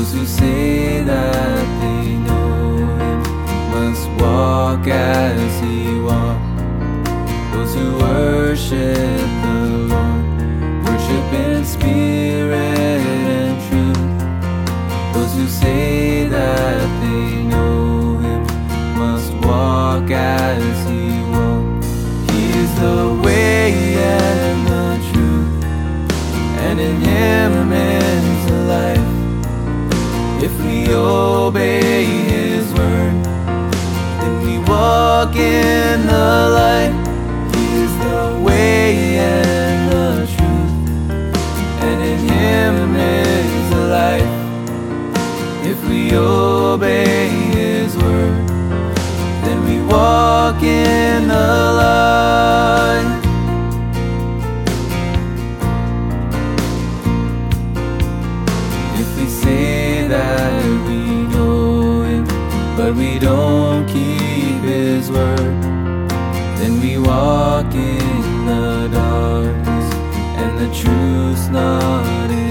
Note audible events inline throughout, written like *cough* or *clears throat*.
Those who say that they know Him must walk as He walked. Those who worship the Lord, worship in spirit obey His word, then we walk in then we walk in the darkness, and the truth's not in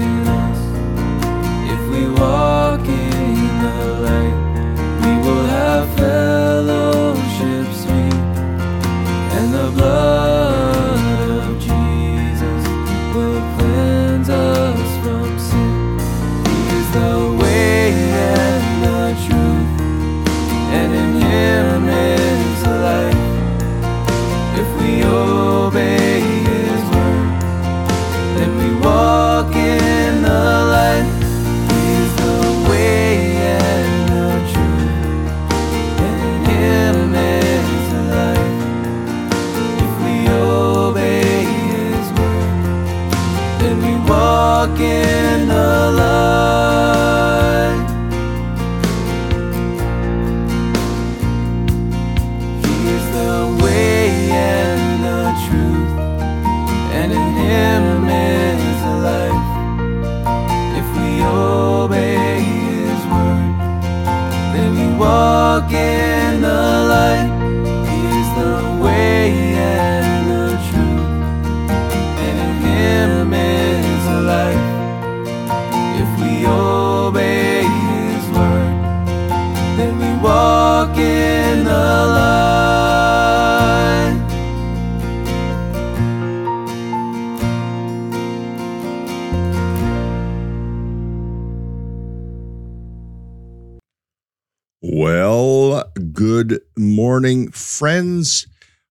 morning, friends.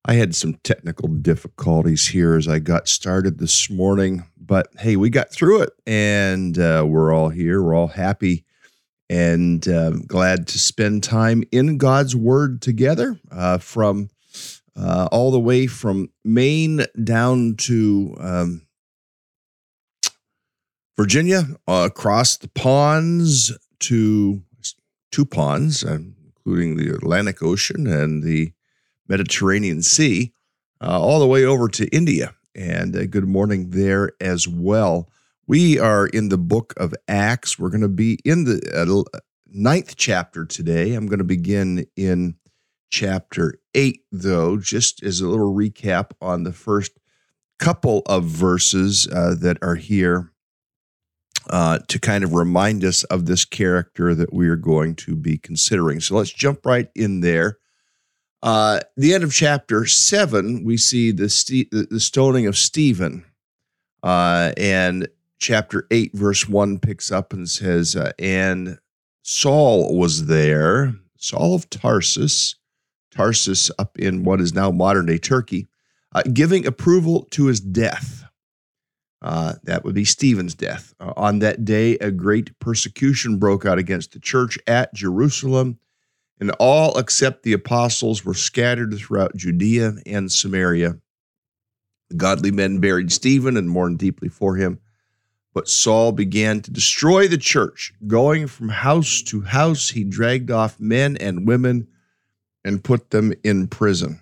I had some technical difficulties here as I got started this morning, but hey, we got through it and uh, we're all here. We're all happy and uh, glad to spend time in God's Word together uh, from uh, all the way from Maine down to um, Virginia, uh, across the ponds to two ponds, uh, including the Atlantic Ocean and the Mediterranean Sea, uh, all the way over to India. And uh, good morning there as well. We are in the book of Acts. We're going to be in the uh, ninth chapter today. I'm going to begin in chapter eight, though, just as a little recap on the first couple of verses uh, that are here uh, to kind of remind us of this character that we are going to be considering. So let's jump right in there. Uh, the end of chapter seven, we see the, st- the stoning of Stephen. Uh, and chapter 8, verse 1 picks up and says, uh, And Saul was there, Saul of Tarsus, Tarsus up in what is now modern day Turkey, uh, giving approval to his death. Uh, that would be Stephen's death. Uh, on that day, a great persecution broke out against the church at Jerusalem, and all except the apostles were scattered throughout Judea and Samaria. The godly men buried Stephen and mourned deeply for him. But Saul began to destroy the church. Going from house to house, he dragged off men and women and put them in prison.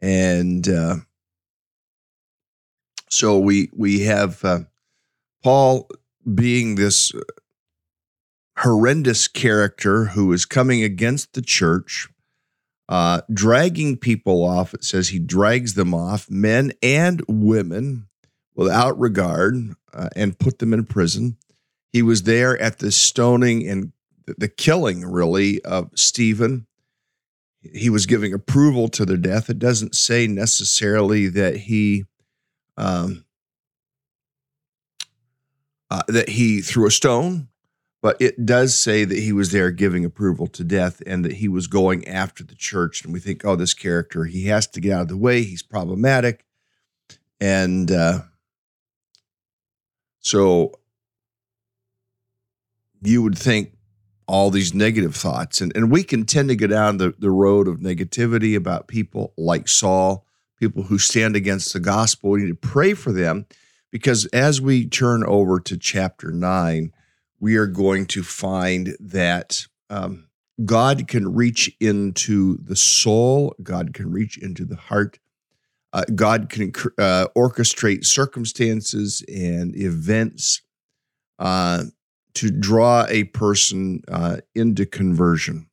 And uh, so we we have uh, Paul being this horrendous character who is coming against the church, uh, dragging people off. It says he drags them off, men and women, without regard, uh, and put them in prison. He was there at the stoning and the killing, really, of Stephen. He was giving approval to their death. It doesn't say necessarily that he um, uh, that he threw a stone, but it does say that he was there giving approval to death and that he was going after the church. And we think, oh, this character, he has to get out of the way. He's problematic. And uh, so you would think all these negative thoughts. And, and we can tend to go down the, the road of negativity about people like Saul, people who stand against the gospel. We need to pray for them because as we turn over to chapter nine, we are going to find that um, God can reach into the soul, God can reach into the heart. Uh, God can uh, orchestrate circumstances and events uh, to draw a person uh, into conversion.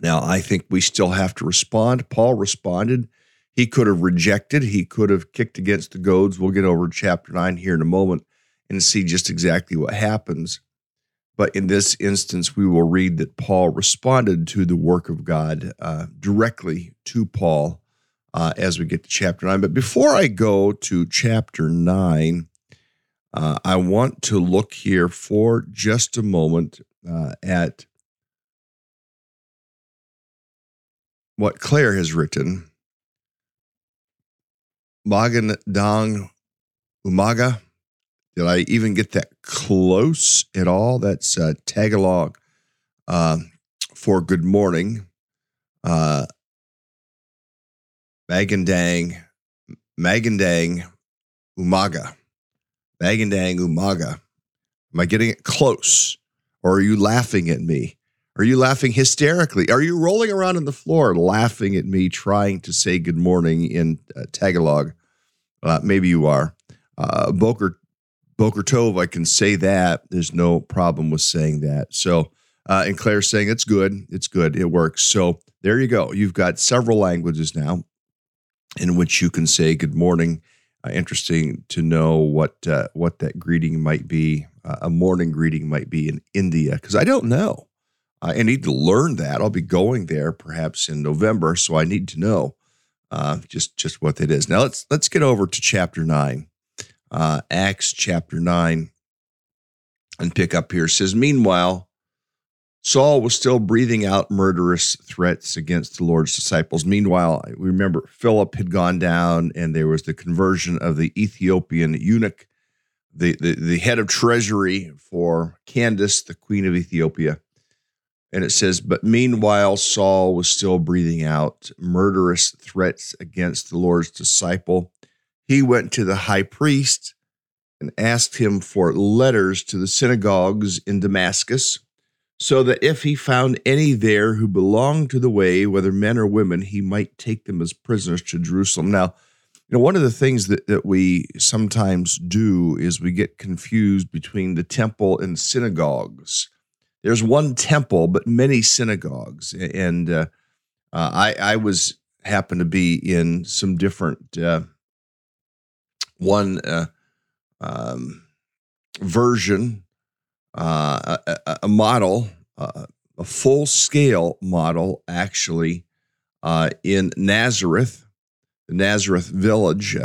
Now, I think we still have to respond. Paul responded. He could have rejected, he could have kicked against the goads. We'll get over chapter 9 here in a moment and see just exactly what happens. But in this instance, we will read that Paul responded to the work of God uh, directly to Paul uh, as we get to chapter 9. But before I go to chapter 9, uh, I want to look here for just a moment uh, at what Claire has written. Magan Dang Umaga. Did I even get that close at all? That's uh, Tagalog uh, for good morning. Uh, Magandang, Magandang Umaga. Magandang Umaga. Am I getting it close? Or are you laughing at me? Are you laughing hysterically? Are you rolling around on the floor laughing at me trying to say good morning in uh, Tagalog? Uh, maybe you are. Uh, Boker, Boker Tov, I can say that. There's no problem with saying that. So, uh, and Claire's saying it's good. It's good. It works. So there you go. You've got several languages now in which you can say good morning uh, interesting to know what uh, what that greeting might be, uh, a morning greeting might be in India, because I don't know. I need to learn that. I'll be going there perhaps in November, so I need to know uh, just just what that is. Now let's let's get over to chapter nine, uh, Acts chapter nine, and pick up here. It says, meanwhile, Saul was still breathing out murderous threats against the Lord's disciples. Meanwhile, we remember Philip had gone down and there was the conversion of the Ethiopian eunuch, the, the, the head of treasury for Candace, the queen of Ethiopia. And it says, But meanwhile, Saul was still breathing out murderous threats against the Lord's disciple. He went to the high priest and asked him for letters to the synagogues in Damascus so that if he found any there who belonged to the way, whether men or women, he might take them as prisoners to Jerusalem. Now, you know, one of the things that, that we sometimes do is we get confused between the temple and synagogues. There's one temple, but many synagogues. And uh, uh, I, I was happened to be in some different uh, one uh, um, version uh, a, a, model, a full scale model, actually, in Nazareth, the Nazareth village,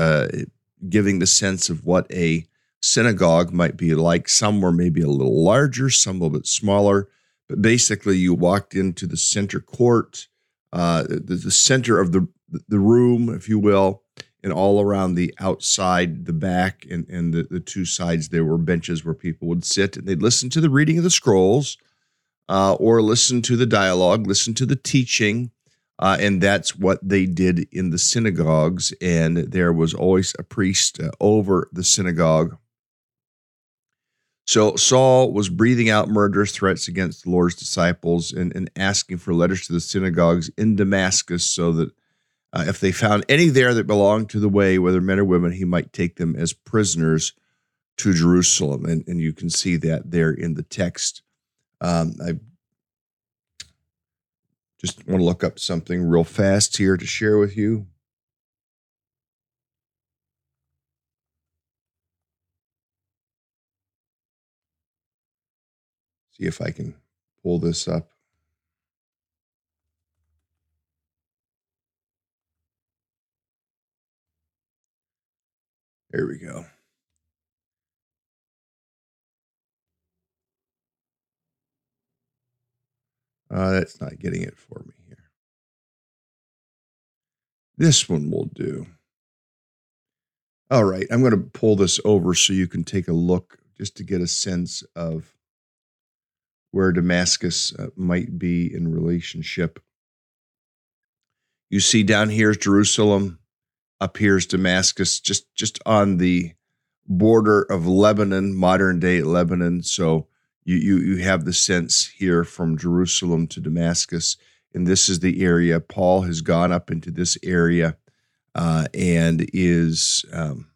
giving the sense of what a synagogue might be like. Some were maybe a little larger, some a little bit smaller, but basically, you walked into the center court, uh, the, the center of the the room, if you will, and all around the outside, the back, and, and the, the two sides, there were benches where people would sit and they'd listen to the reading of the scrolls uh, or listen to the dialogue, listen to the teaching. Uh, and that's what they did in the synagogues. And there was always a priest uh, over the synagogue. So Saul was breathing out murderous threats against the Lord's disciples and, and asking for letters to the synagogues in Damascus so that uh, if they found any there that belonged to the way, whether men or women, he might take them as prisoners to Jerusalem. And, and you can see that there in the text. Um, I Just want to look up something real fast here to share with you. See if I can pull this up. There we go. Uh, that's not getting it for me here. This one will do. All right, I'm going to pull this over so you can take a look just to get a sense of where Damascus uh, might be in relationship. You see down here is Jerusalem, up here is Damascus, just just on the border of Lebanon, modern day Lebanon. So you you you have the sense here from Jerusalem to Damascus, and this is the area. Paul has gone up into this area uh, and is um,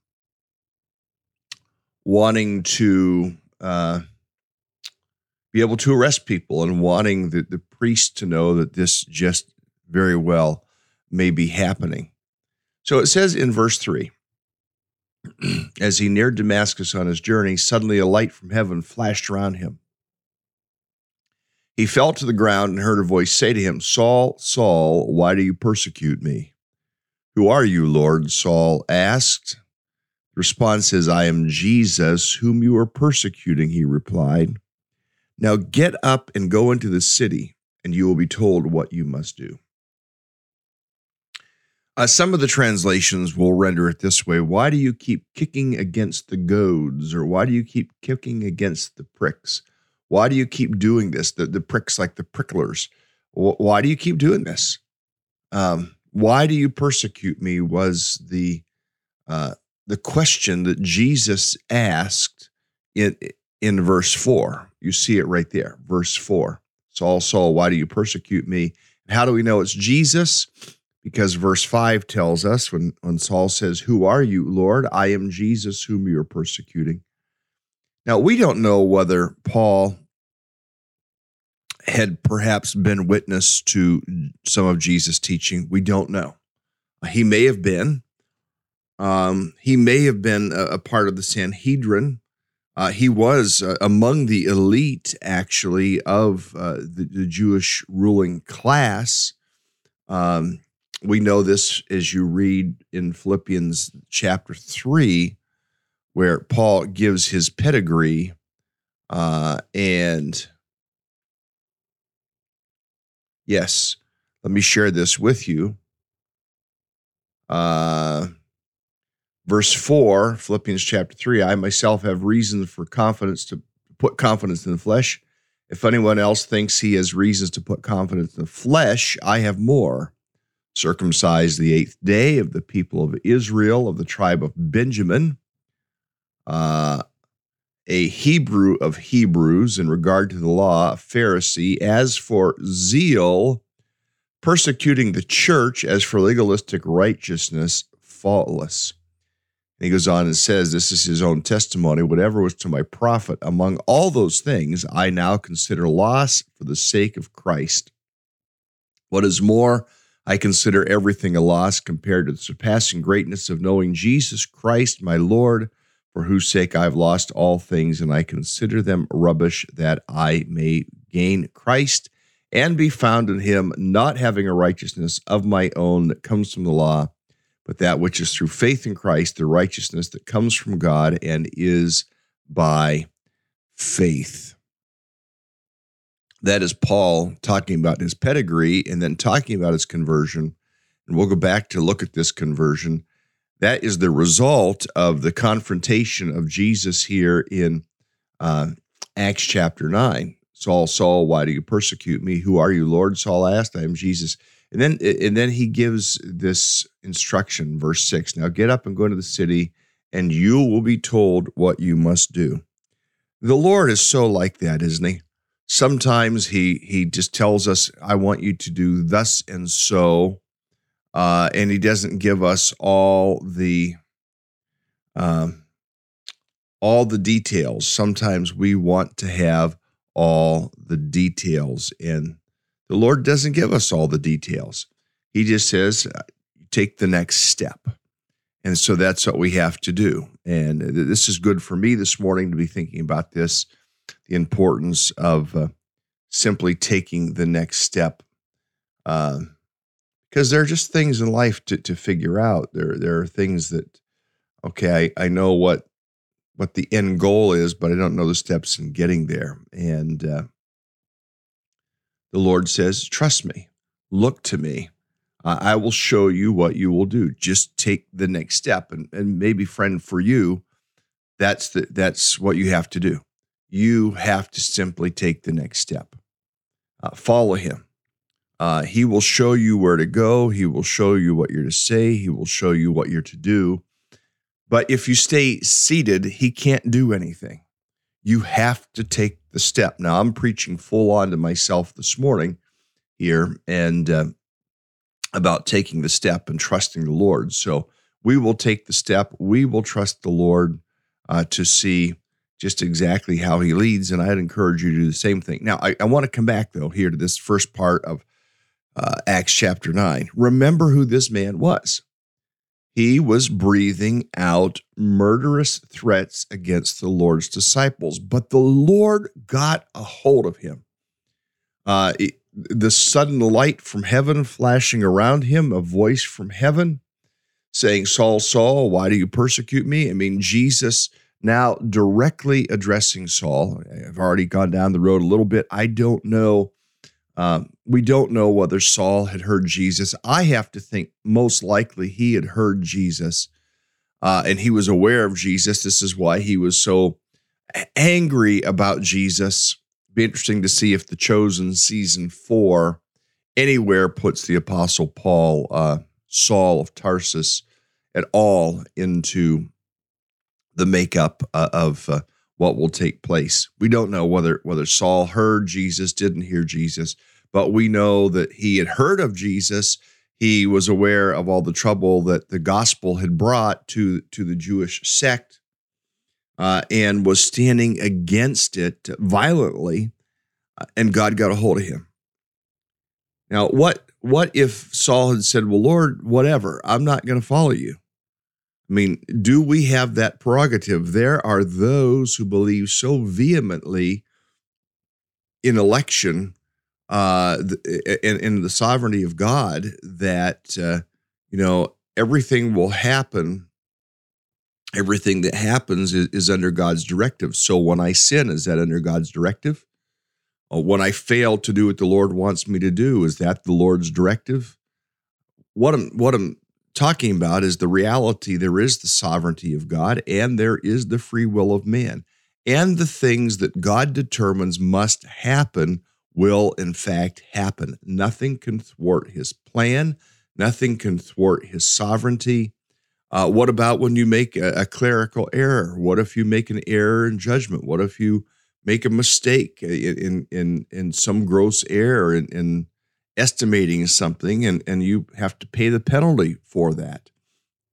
wanting to uh, be able to arrest people and wanting the, the priest to know that this just very well may be happening. So it says in verse 3 *clears throat* As he neared Damascus on his journey, suddenly a light from heaven flashed around him. He fell to the ground and heard a voice say to him, Saul, Saul, why do you persecute me? Who are you, Lord? Saul asked. The response is, I am Jesus, whom you are persecuting, he replied. Now get up and go into the city, and you will be told what you must do. Uh, some of the translations will render it this way Why do you keep kicking against the goads, or why do you keep kicking against the pricks? Why do you keep doing this? The, the pricks like the pricklers. Why do you keep doing this? Um, why do you persecute me? Was the uh, the question that Jesus asked in in verse four. You see it right there, verse four. Saul, Saul, why do you persecute me? How do we know it's Jesus? Because verse 5 tells us when, when Saul says, Who are you, Lord? I am Jesus whom you are persecuting. Now, we don't know whether Paul had perhaps been witness to some of Jesus' teaching. We don't know. He may have been. Um, he may have been a, a, part of the Sanhedrin. Uh, he was uh, among the elite, actually, of uh, the, the, Jewish ruling class. Um, we know this as you read in Philippians chapter 3, where Paul gives his pedigree uh, and Yes, let me share this with you. Uh, verse 4, Philippians chapter 3 I myself have reasons for confidence to put confidence in the flesh. If anyone else thinks he has reasons to put confidence in the flesh, I have more. Circumcised the eighth day of the people of Israel, of the tribe of Benjamin, uh, a Hebrew of Hebrews in regard to the law, a Pharisee, as for zeal, persecuting the church, as for legalistic righteousness, faultless. And he goes on and says, This is his own testimony. Whatever was to my profit among all those things, I now consider loss for the sake of Christ. What is more, I consider everything a loss compared to the surpassing greatness of knowing Jesus Christ, my Lord for whose sake I've lost all things, and I consider them rubbish that I may gain Christ and be found in him, not having a righteousness of my own that comes from the law, but that which is through faith in Christ, the righteousness that comes from God and is by faith. That is Paul talking about his pedigree and then talking about his conversion. And we'll go back to look at this conversion that is the result of the confrontation of Jesus here in uh, Acts chapter 9. Saul, Saul, why do you persecute me? Who are you, Lord? Saul asked, I am Jesus. And then, and then he gives this instruction, verse 6 Now get up and go into the city, and you will be told what you must do. The Lord is so like that, isn't he? Sometimes he he just tells us, I want you to do thus and so uh, and he doesn't give us all the um, all the details. Sometimes we want to have all the details, and The Lord doesn't give us all the details. He just says, uh, take the next step. And so that's what we have to do. And this is good for me this morning to be thinking about this the importance of uh, simply taking the next step. Uh, because there are just things in life to, to figure out. There, there are things that, okay, I, I know what what the end goal is, but I don't know the steps in getting there. And uh, the Lord says, Trust me, look to me. I will show you what you will do. Just take the next step. And, and maybe, friend, for you, that's the, that's what you have to do. You have to simply take the next step. Uh, follow him. Uh, he will show you where to go. He will show you what you're to say. He will show you what you're to do. But if you stay seated, he can't do anything. You have to take the step. Now, I'm preaching full on to myself this morning here and uh, about taking the step and trusting the Lord. So we will take the step. We will trust the Lord uh, to see just exactly how he leads. And I'd encourage you to do the same thing. Now, I, I want to come back, though, here to this first part of uh, Acts chapter 9. Remember who this man was. He was breathing out murderous threats against the Lord's disciples, but the Lord got a hold of him. Uh, it, the sudden light from heaven flashing around him, a voice from heaven saying, Saul, Saul, why do you persecute me? I mean, Jesus now directly addressing Saul. I've already gone down the road a little bit. I don't know um, we don't know whether Saul had heard Jesus. I have to think most likely he had heard Jesus uh, and he was aware of Jesus. This is why he was so angry about Jesus. Be interesting to see if the chosen season four anywhere puts the apostle Paul, uh, Saul of Tarsus, at all into the makeup uh, of uh, what will take place. We don't know whether whether Saul heard Jesus, didn't hear Jesus, but we know that he had heard of Jesus. He was aware of all the trouble that the gospel had brought to to the Jewish sect, uh, and was standing against it violently. Uh, and God got a hold of him. Now, what what if Saul had said, "Well, Lord, whatever, I'm not going to follow you." I mean, do we have that prerogative? There are those who believe so vehemently in election uh, in the sovereignty of God that, uh, you know, everything will happen. Everything that happens is, is under God's directive. So when I sin, is that under God's directive? Or when I fail to do what the Lord wants me to do, is that the Lord's directive? What I'm, what I'm talking about is the reality there is the sovereignty of God and there is the free will of man. And the things that God determines must happen will, in fact, happen. Nothing can thwart his plan, nothing can thwart his sovereignty. Uh, what about when you make a, a, clerical error? What if you make an error in judgment? What if you make a mistake in in in, some gross error in, in estimating something and, and you have to pay the penalty for that.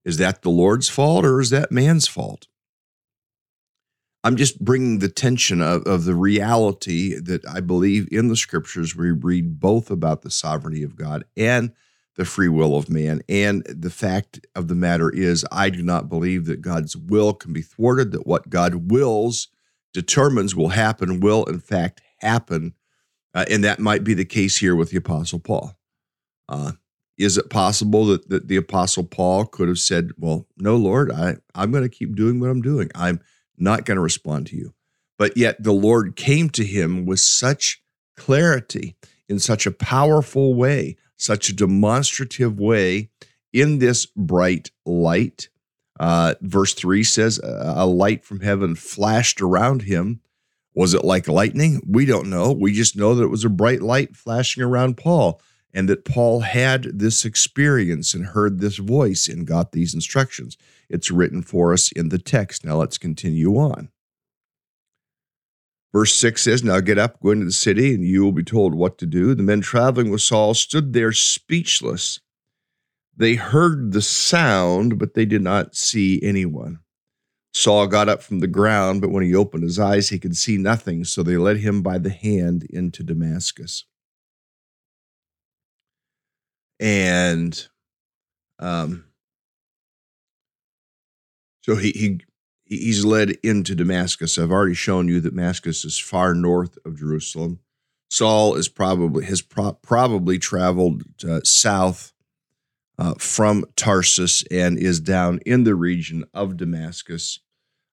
Is that the Lord's fault or is that man's fault? I'm just bringing the tension of, of the reality that I believe in the scriptures. We read both about the sovereignty of God and the free will of man. And the fact of the matter is, I do not believe that God's will can be thwarted, that what God wills, determines will happen, will in fact happen uh, and that might be the case here with the Apostle Paul. Uh, is it possible that, that the Apostle Paul could have said, Well, no, Lord, I, I'm going to keep doing what I'm doing. I'm not going to respond to you. But yet the Lord came to him with such clarity, in such a powerful way, such a demonstrative way in this bright light. Uh, verse 3 says, A light from heaven flashed around him was it like lightning? We don't know. We just know that it was a bright light flashing around Paul and that Paul had this experience and heard this voice and got these instructions. It's written for us in the text. Now let's continue on. Verse 6 says, Now get up, go into the city, and you will be told what to do. The men traveling with Saul stood there speechless. They heard the sound, but they did not see anyone. Saul got up from the ground, but when he opened his eyes, he could see nothing. So they led him by the hand into Damascus. and um, so he he he's led into Damascus. I've already shown you that Damascus is far north of Jerusalem. Saul is probably has pro- probably traveled uh, south uh, from Tarsus and is down in the region of Damascus,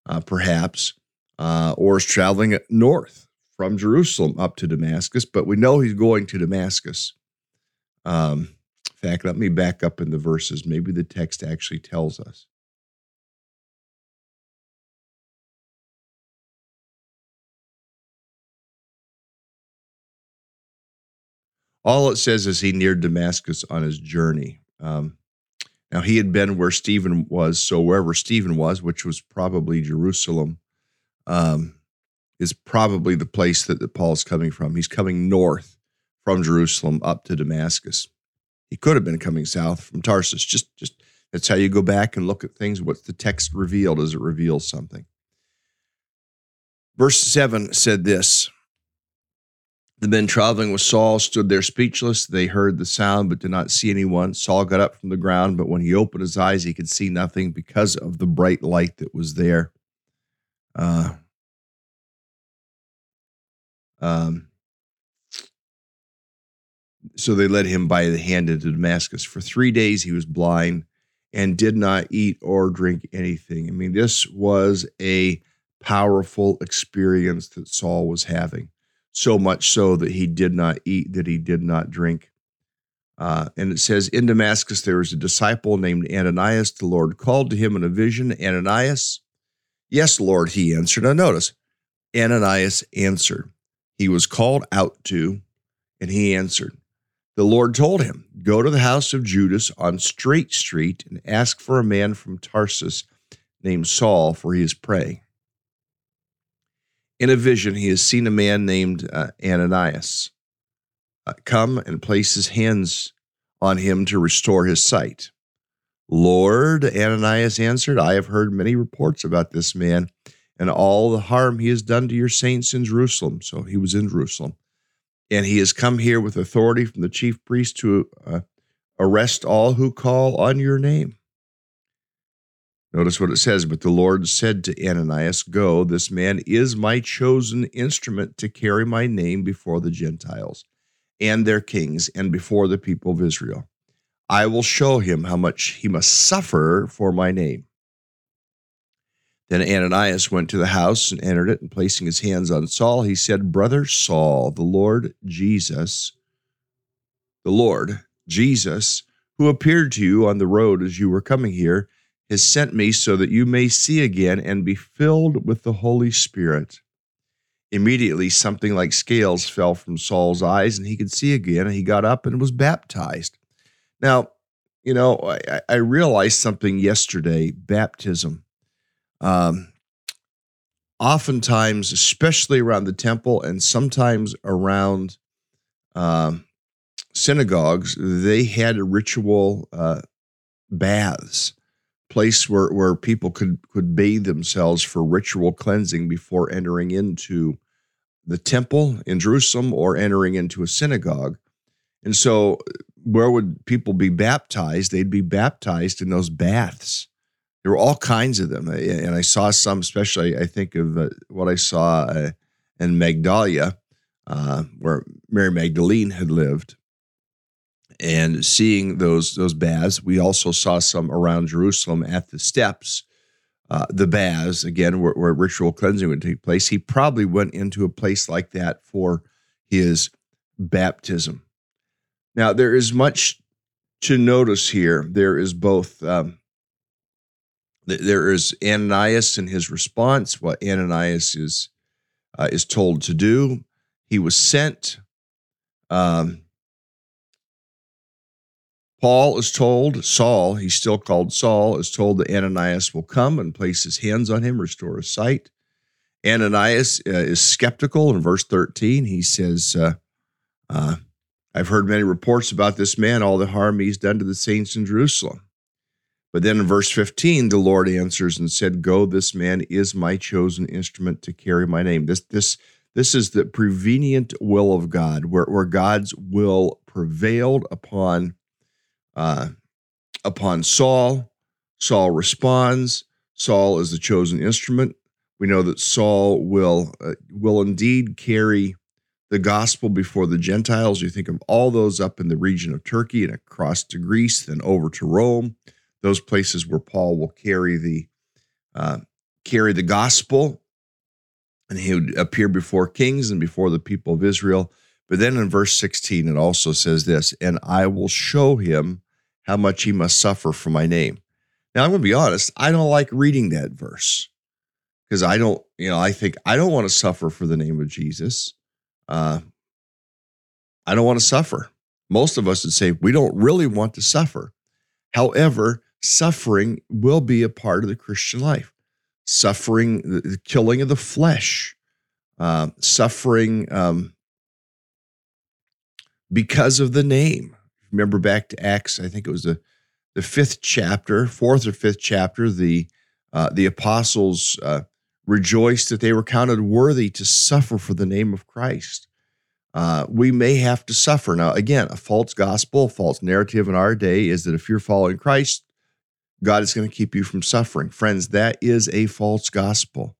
uh, perhaps, uh, or is traveling north from Jerusalem up to Damascus. But we know he's going to Damascus. Um, in fact, let me back up in the verses. Maybe the text actually tells us. All it says is he neared Damascus on his journey. Um, now he had been where Stephen was, so wherever Stephen was, which was probably Jerusalem, um, is probably the place that, that Paul's coming from. He's coming north from Jerusalem up to Damascus. He could have been coming south from Tarsus. Just, just that's how you go back and look at things. What's the text revealed as it reveal something? Verse 7 said this the men traveling with Saul stood there speechless. They heard the sound, but did not see anyone. Saul got up from the ground, but when he opened his eyes, he could see nothing because of the bright light that was there. Uh, um, so they led him by the hand into Damascus. For three days he was blind and did not eat or drink anything. I mean, this was a powerful experience that Saul was having so much so that he did not eat, that he did not drink. Uh, and it says, In Damascus there was a disciple named Ananias. The Lord called to him in a vision, Ananias. Yes, Lord, he answered. Now notice, Ananias answered. He was called out to, and he answered. The Lord told him, Go to the house of Judas on Straight Street and ask for a man from Tarsus named Saul, for he is praying. In a vision, he has seen a man named uh, Ananias uh, come and place his hands on him to restore his sight. Lord, Ananias answered, I have heard many reports about this man and all the harm he has done to your saints in Jerusalem. So he was in Jerusalem. And he has come here with authority from the chief priest to uh, arrest all who call on your name. Notice what it says. But the Lord said to Ananias, Go, this man is my chosen instrument to carry my name before the Gentiles and their kings and before the people of Israel. I will show him how much he must suffer for my name. Then Ananias went to the house and entered it, and placing his hands on Saul, he said, Brother Saul, the Lord Jesus, the Lord Jesus, who appeared to you on the road as you were coming here, has sent me so that you may see again and be filled with the Holy Spirit. Immediately, something like scales fell from Saul's eyes, and he could see again, and he got up and was baptized. Now, you know, I, I realized something yesterday baptism. Um, oftentimes, especially around the temple and sometimes around um, synagogues, they had ritual uh, baths place where, where people could could bathe themselves for ritual cleansing before entering into the temple in Jerusalem or entering into a synagogue. And so where would people be baptized? They'd be baptized in those baths. There were all kinds of them. And I saw some, especially I think of uh, what I saw uh, in Magdala, uh, where Mary Magdalene had lived and seeing those those baths. We also saw some around Jerusalem at the steps, uh, the baths again, where, where, ritual cleansing would take place. He probably went into a place like that for his baptism. Now there is much to notice here. There is both. Um, there is Ananias and his response. What Ananias is uh, is told to do. He was sent. Um, Paul is told, Saul, he's still called Saul, is told that Ananias will come and place his hands on him, restore his sight. Ananias uh, is skeptical in verse 13. He says, uh, uh, I've heard many reports about this man, all the harm he's done to the saints in Jerusalem. But then in verse 15, the Lord answers and said, Go, this man is my chosen instrument to carry my name. This, this, this is the prevenient will of God, where, where God's will prevailed upon uh, upon Saul. Saul responds. Saul is the chosen instrument. We know that Saul will uh, will indeed carry the gospel before the Gentiles. You think of all those up in the region of Turkey and across to Greece, then over to Rome, those places where Paul will carry the uh, carry the gospel, and he would appear before kings and before the people of Israel. But then in verse 16, it also says this, and I will show him how much he must suffer for my name. Now, I'm going to be honest, I don't like reading that verse because I don't, you know, I think I don't want to suffer for the name of Jesus. Uh, I don't want to suffer. Most of us would say we don't really want to suffer. However, suffering will be a part of the Christian life. Suffering, the killing of the flesh, uh, suffering um, because of the name. Remember back to Acts, I think it was the, the fifth chapter, fourth or fifth chapter, the uh, the apostles uh, rejoiced that they were counted worthy to suffer for the name of Christ. Uh, we may have to suffer. Now, again, a false gospel, false narrative in our day is that if you're following Christ, God is going to keep you from suffering. Friends, that is a false gospel.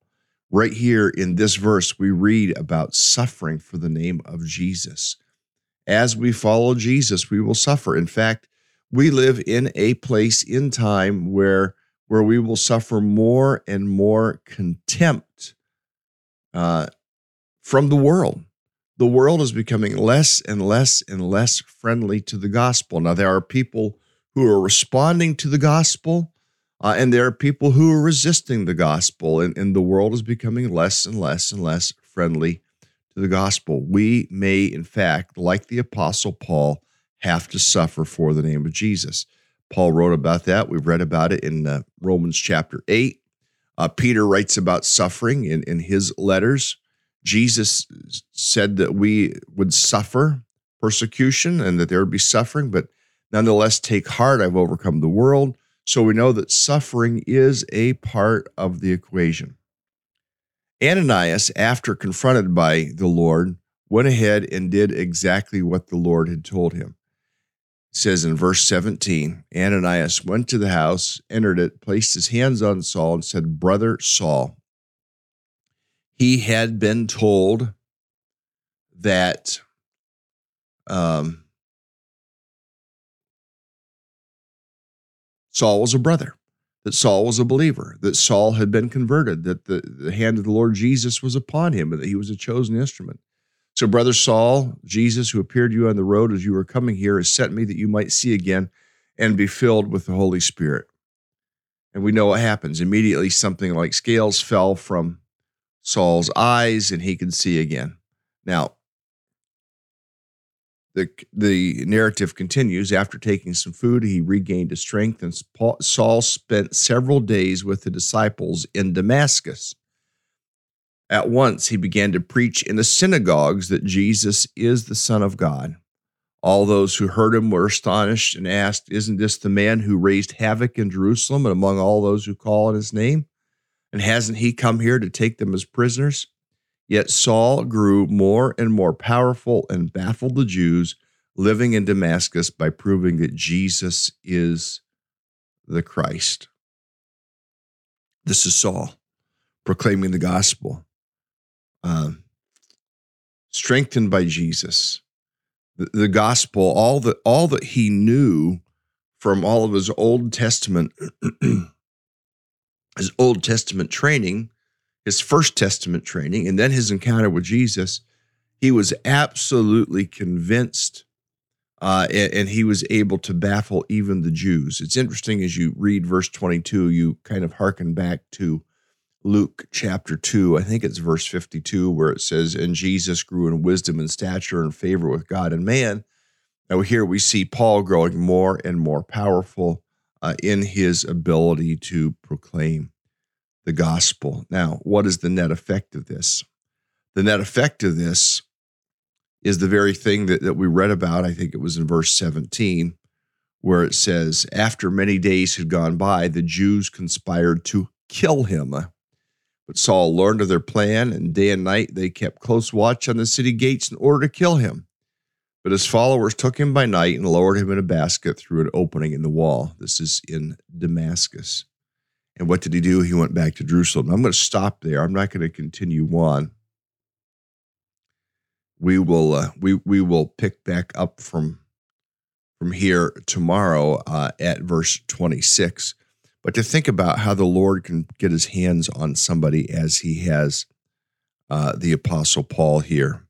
Right here in this verse, we read about suffering for the name of Jesus. As we follow Jesus, we will suffer. In fact, we live in a place in time where where we will suffer more and more contempt uh, from the world. The world is becoming less and less and less friendly to the gospel. Now, there are people who are responding to the gospel, uh, and there are people who are resisting the gospel, and, and the world is becoming less and less and less friendly to the gospel. We may, in fact, like the Apostle Paul, have to suffer for the name of Jesus. Paul wrote about that. We've read about it in uh, Romans chapter 8. Uh, Peter writes about suffering in, in his letters. Jesus said that we would suffer persecution and that there would be suffering, but nonetheless, take heart, I've overcome the world. So we know that suffering is a part of the equation. Ananias, after confronted by the Lord, went ahead and did exactly what the Lord had told him. Says in verse 17 Ananias went to the house, entered it, placed his hands on Saul, and said, Brother Saul, he had been told that um, Saul was a brother, that Saul was a believer, that Saul had been converted, that the, the hand of the Lord Jesus was upon him, and that he was a chosen instrument. So, brother Saul, Jesus, who appeared to you on the road as you were coming here, has sent me that you might see again and be filled with the Holy Spirit. And we know what happens. Immediately, something like scales fell from Saul's eyes and he could see again. Now, the, the narrative continues. After taking some food, he regained his strength, and Saul spent several days with the disciples in Damascus. At once he began to preach in the synagogues that Jesus is the Son of God. All those who heard him were astonished and asked, Isn't this the man who raised havoc in Jerusalem and among all those who call on his name? And hasn't he come here to take them as prisoners? Yet Saul grew more and more powerful and baffled the Jews living in Damascus by proving that Jesus is the Christ. This is Saul proclaiming the gospel um, strengthened by Jesus, the, the gospel, all that all that he knew from all of his Old Testament, *clears throat* his Old Testament training, his First Testament training, and then his encounter with Jesus, he was absolutely convinced uh, and, and, he was able to baffle even the Jews. It's interesting as you read verse 22, you kind of hearken back to Luke chapter 2, I think it's verse 52, where it says, And Jesus grew in wisdom and stature and favor with God and man. Now, here we see Paul growing more and more powerful uh, in his ability to proclaim the gospel. Now, what is the net effect of this? The net effect of this is the very thing that, that we read about. I think it was in verse 17, where it says, After many days had gone by, the Jews conspired to kill him. But Saul learned of their plan, and day and night they kept close watch on the city gates in order to kill him. But his followers took him by night and lowered him in a basket through an opening in the wall. This is in Damascus. And what did he do? He went back to Jerusalem. I'm going to stop there. I'm not going to continue on. We will uh, we we will pick back up from from here tomorrow uh, at verse 26. But to think about how the Lord can get his hands on somebody as he has uh, the Apostle Paul here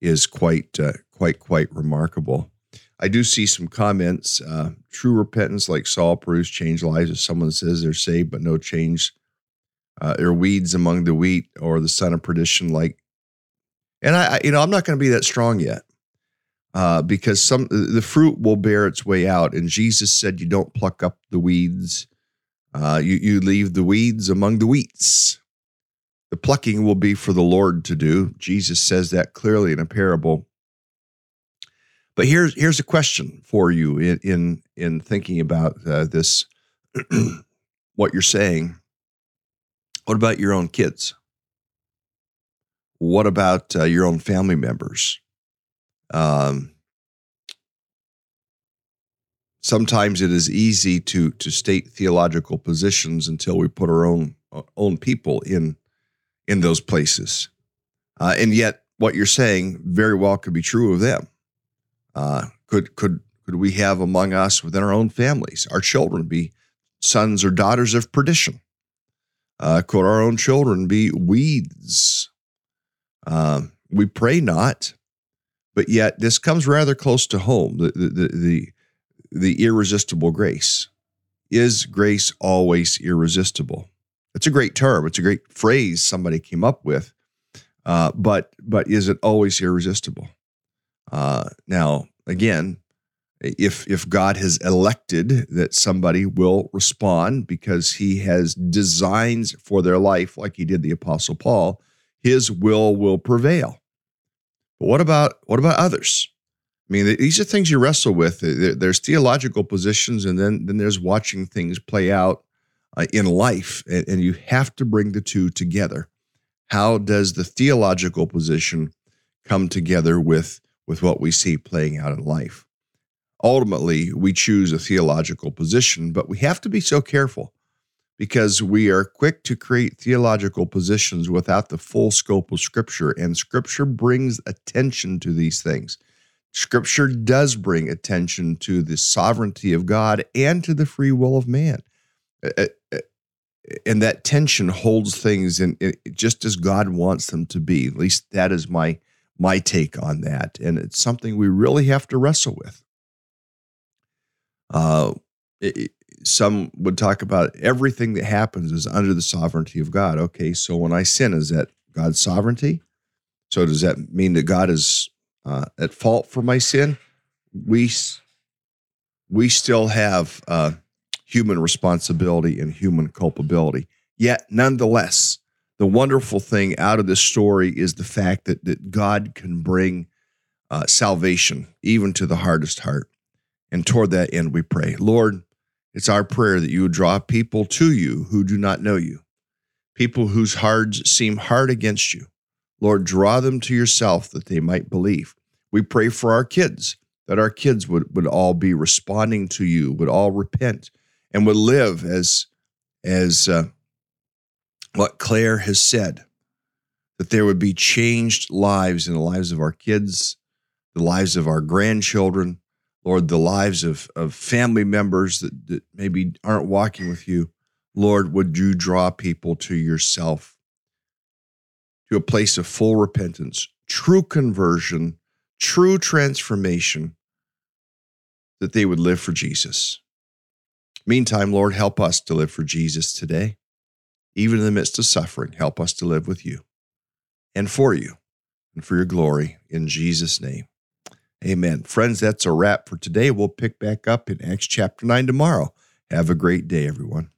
is quite uh, quite quite remarkable. I do see some comments. Uh, true repentance, like Saul, produce change lives. If someone says they're saved but no change, uh, or weeds among the wheat, or the son of perdition, like. And I, I you know, I'm not going to be that strong yet, uh, because some the fruit will bear its way out. And Jesus said, "You don't pluck up the weeds; uh, you you leave the weeds among the wheats." The plucking will be for the Lord to do. Jesus says that clearly in a parable. But here's here's a question for you in in, in thinking about uh, this, *clears throat* what you're saying. What about your own kids? What about uh, your own family members? Um, sometimes it is easy to to state theological positions until we put our own uh, own people in in those places. Uh, and yet, what you're saying very well could be true of them. Uh, could could could we have among us within our own families our children be sons or daughters of perdition? Uh, could our own children be weeds? Um, we pray not, but yet this comes rather close to home. The the the, the, the irresistible grace is grace always irresistible? It's a great term. It's a great phrase somebody came up with. Uh, but but is it always irresistible? Uh, now, again, if if God has elected that somebody will respond because He has designs for their life, like He did the Apostle Paul, His will will prevail. But what about what about others? I mean, these are things you wrestle with. There's theological positions, and then then there's watching things play out uh, in life, and, and you have to bring the two together. How does the theological position come together with, with what we see playing out in life? Ultimately, we choose a theological position, but we have to be so careful because we are quick to create theological positions without the full scope of Scripture, and Scripture brings attention to these things. Scripture does bring attention to the sovereignty of God and to the free will of man and that tension holds things in, just as God wants them to be. At least that is my my take on that, and it's something we really have to wrestle with. Uh, it, some would talk about everything that happens is under the sovereignty of God. Okay, so when I sin, is that God's sovereignty? So does that mean that God is uh, at fault for my sin? We we still have uh, human responsibility and human culpability. Yet, nonetheless, the wonderful thing out of this story is the fact that, that God can bring uh, salvation even to the hardest heart. And toward that end, we pray. Lord, it's our prayer that you would draw people to you who do not know you, people whose hearts seem hard against you. Lord, draw them to yourself that they might believe. We pray for our kids, that our kids would, would all be responding to you, would all repent, and would live as as uh, what Claire has said that there would be changed lives in the lives of our kids, the lives of our grandchildren, Lord, the lives of, of family members that, that maybe aren't walking with you. Lord, would you draw people to yourself, to a place of full repentance, true conversion, true transformation, that they would live for Jesus. Meantime, Lord, help us to live for Jesus today. Even in the midst of suffering, help us to live with you and for you and for your glory in Jesus' name. Amen. Friends, that's a wrap for today. We'll pick back up in Acts chapter 9 tomorrow. Have a great day, everyone.